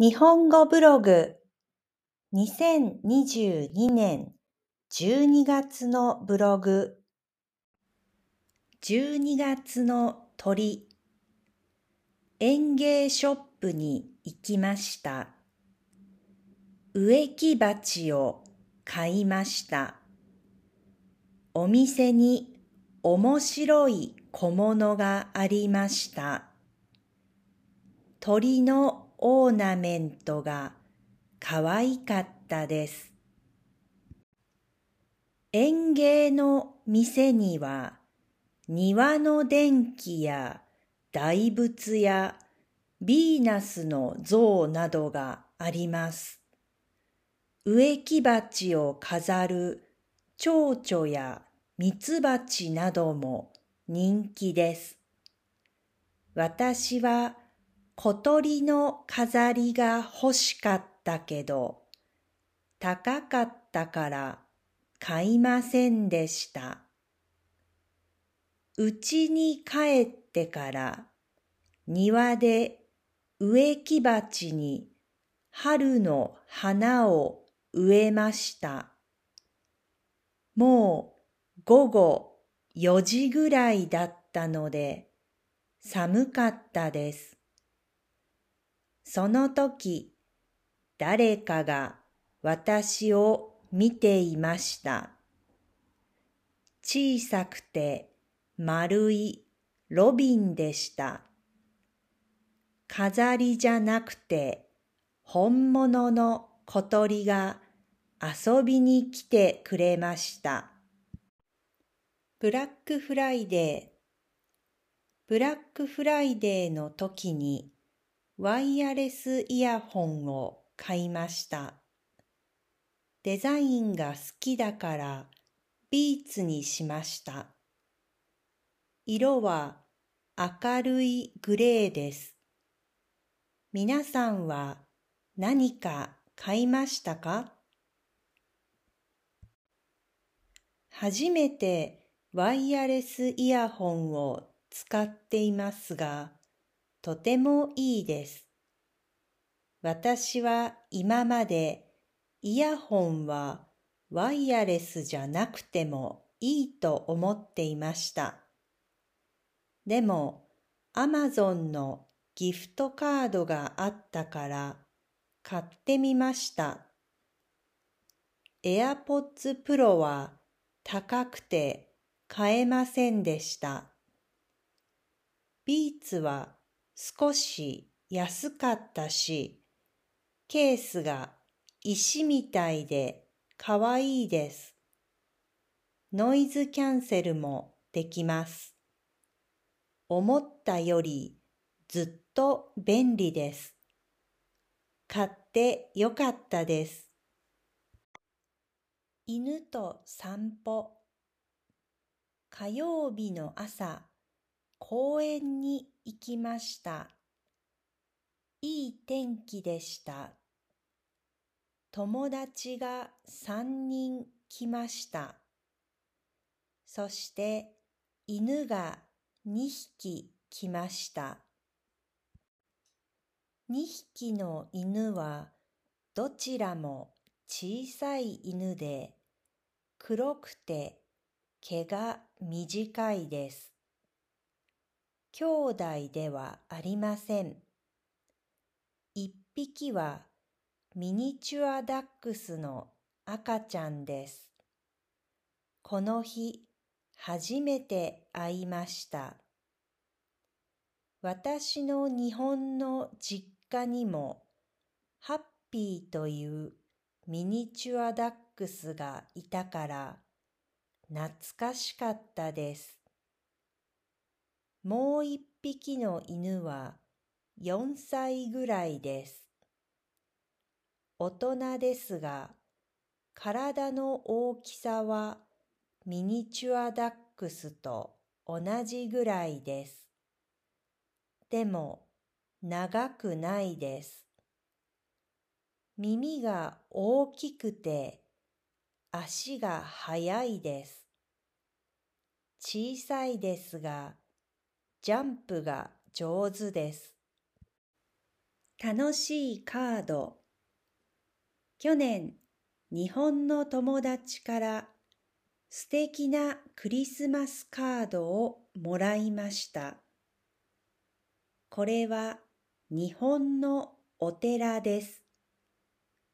日本語ブログ2022年12月のブログ12月の鳥園芸ショップに行きました。植木鉢を買いました。お店に面白い小物がありました。鳥のオーナメントが可愛かったです。園芸の店には庭の電気や大仏やヴィーナスの像などがあります。植木鉢を飾る蝶々や蜜蜂なども人気です。私は小鳥の飾りが欲しかったけど、高かったから買いませんでした。うちに帰ってから庭で植木鉢に春の花を植えました。もう午後4時ぐらいだったので寒かったです。その時、誰かが私を見ていました。小さくて丸いロビンでした。飾りじゃなくて本物の小鳥が遊びに来てくれました。ブラックフライデーブラックフライデーの時にワイヤレスイヤホンを買いました。デザインが好きだから Beats にしました。色は明るいグレーです。皆さんは何か買いましたか？初めてワイヤレスイヤホンを使っていますが、とてもいいです。私は今までイヤホンはワイヤレスじゃなくてもいいと思っていました。でも、アマゾンのギフトカードがあったから買ってみました。AirPods Pro は高くて買えませんでした。ビーツは少し安かったし、ケースが石みたいでかわいいです。ノイズキャンセルもできます。思ったよりずっと便利です。買ってよかったです。犬と散歩火曜日の朝公園に行きました。いい天気でした。友達が三人来ました。そして犬が二匹来ました。二匹の犬はどちらも小さい犬で黒くて毛が短いです。兄弟ではありません。一匹はミニチュアダックスの赤ちゃんです。この日、初めて会いました。私の日本の実家にも、ハッピーというミニチュアダックスがいたから、懐かしかったです。もう一匹の犬は4歳ぐらいです。大人ですが、体の大きさはミニチュアダックスと同じぐらいです。でも長くないです。耳が大きくて足が速いです。小さいですがジャンプが上手です。楽しいカード。去年、日本の友達から素敵なクリスマスカードをもらいました。これは日本のお寺です。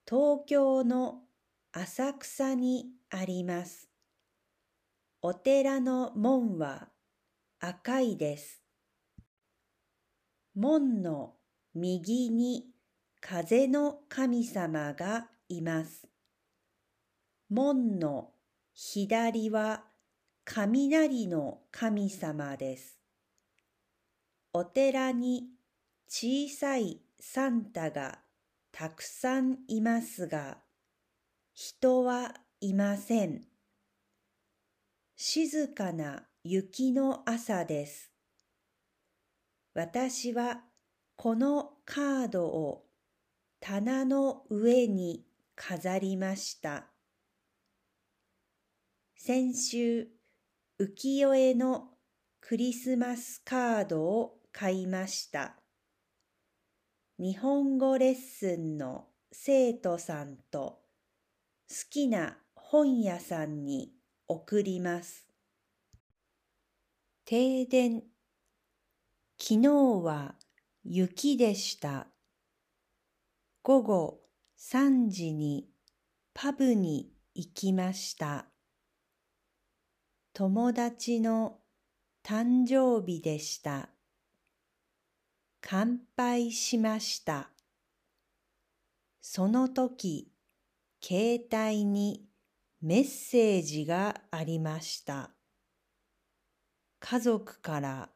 東京の浅草にあります。お寺の門は赤いです。門の右に風の神様がいます。門の左は雷の神様です。お寺に小さいサンタがたくさんいますが、人はいません。静かな雪の朝です。私はこのカードを棚の上に飾りました。先週、浮世絵のクリスマスカードを買いました。日本語レッスンの生徒さんと好きな本屋さんに送ります。停電。昨日は雪でした。午後3時にパブに行きました。友達の誕生日でした。乾杯しました。その時、携帯にメッセージがありました。家族から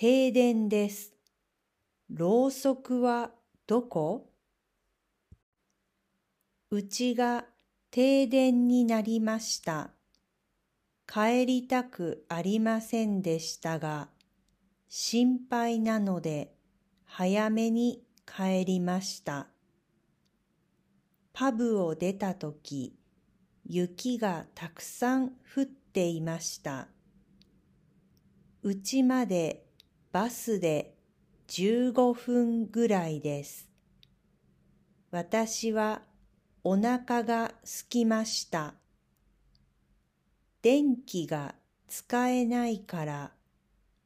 停電です。ろうそくはどこ？うちが停電になりました。帰りたくありませんでしたが、心配なので早めに帰りました。パブを出たとき、雪がたくさん降っていました。うちまでバスで15分ぐらいです。私はお腹が空きました。電気が使えないから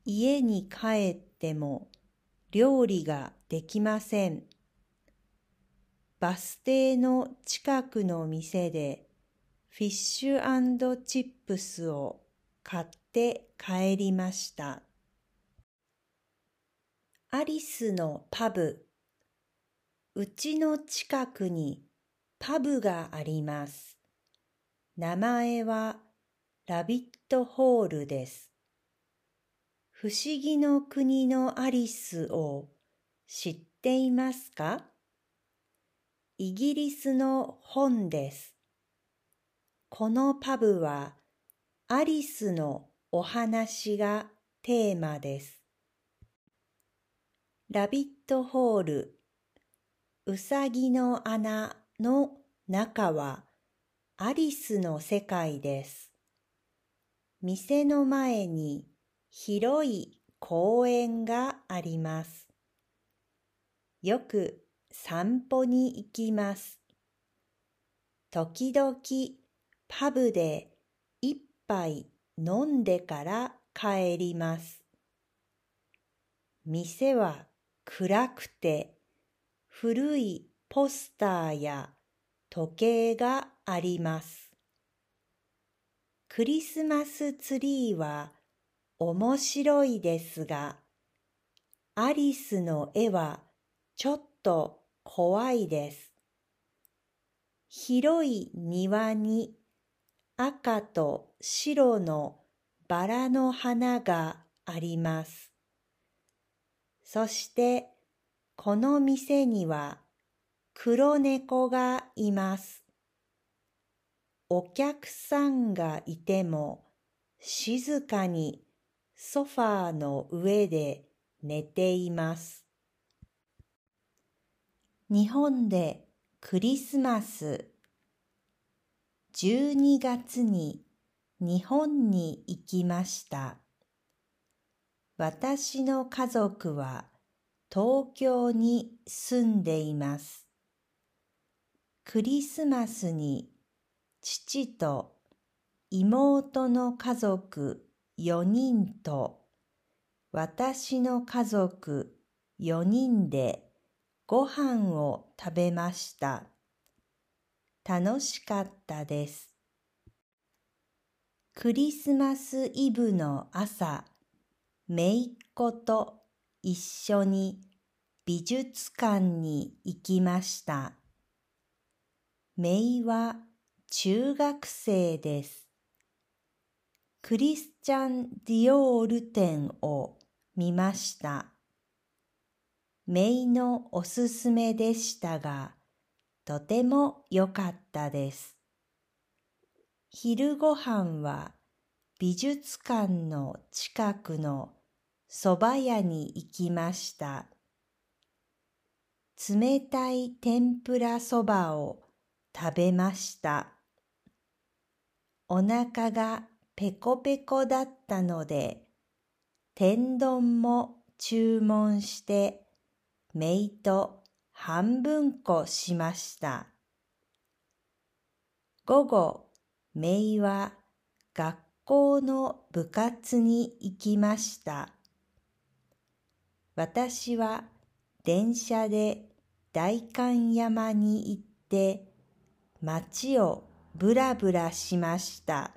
家に帰っても料理ができません。バス停の近くの店でフィッシュチップスを買って帰りました。アリスのパブ。うちの近くにパブがあります。名前はラビットホールです。不思議の国のアリスを知っていますか？イギリスの本です。このパブはアリスのお話がテーマです。ラビットホール、うさぎの穴の中はアリスの世界です。店の前に広い公園があります。よく散歩に行きます。時々パブで一杯飲んでから帰ります。店は暗くて古いポスターや時計があります。クリスマスツリーは面白いですが、アリスの絵はちょっと怖いです。広い庭に赤と白のバラの花があります。そしてこの店には黒猫がいます。お客さんがいても静かにソファーの上で寝ています。日本でクリスマス12月に日本に行きました。私の家族は東京に住んでいます。クリスマスに父と妹の家族4人と私の家族4人でご飯を食べました。楽しかったです。クリスマスイブの朝、めいっ子と一緒に美術館に行きました。めいは中学生です。クリスチャン・ディオール展を見ました。めいのおすすめでしたが、とても良かったです。昼ごはんは美術館の近くの蕎麦屋に行きました。冷たい天ぷらそばを食べました。お腹がペコペコだったので、天丼も注文して、めいと半分こしました。午後、めいは学校の部活に行きました。私は電車で代官山に行って街をぶらぶらしました。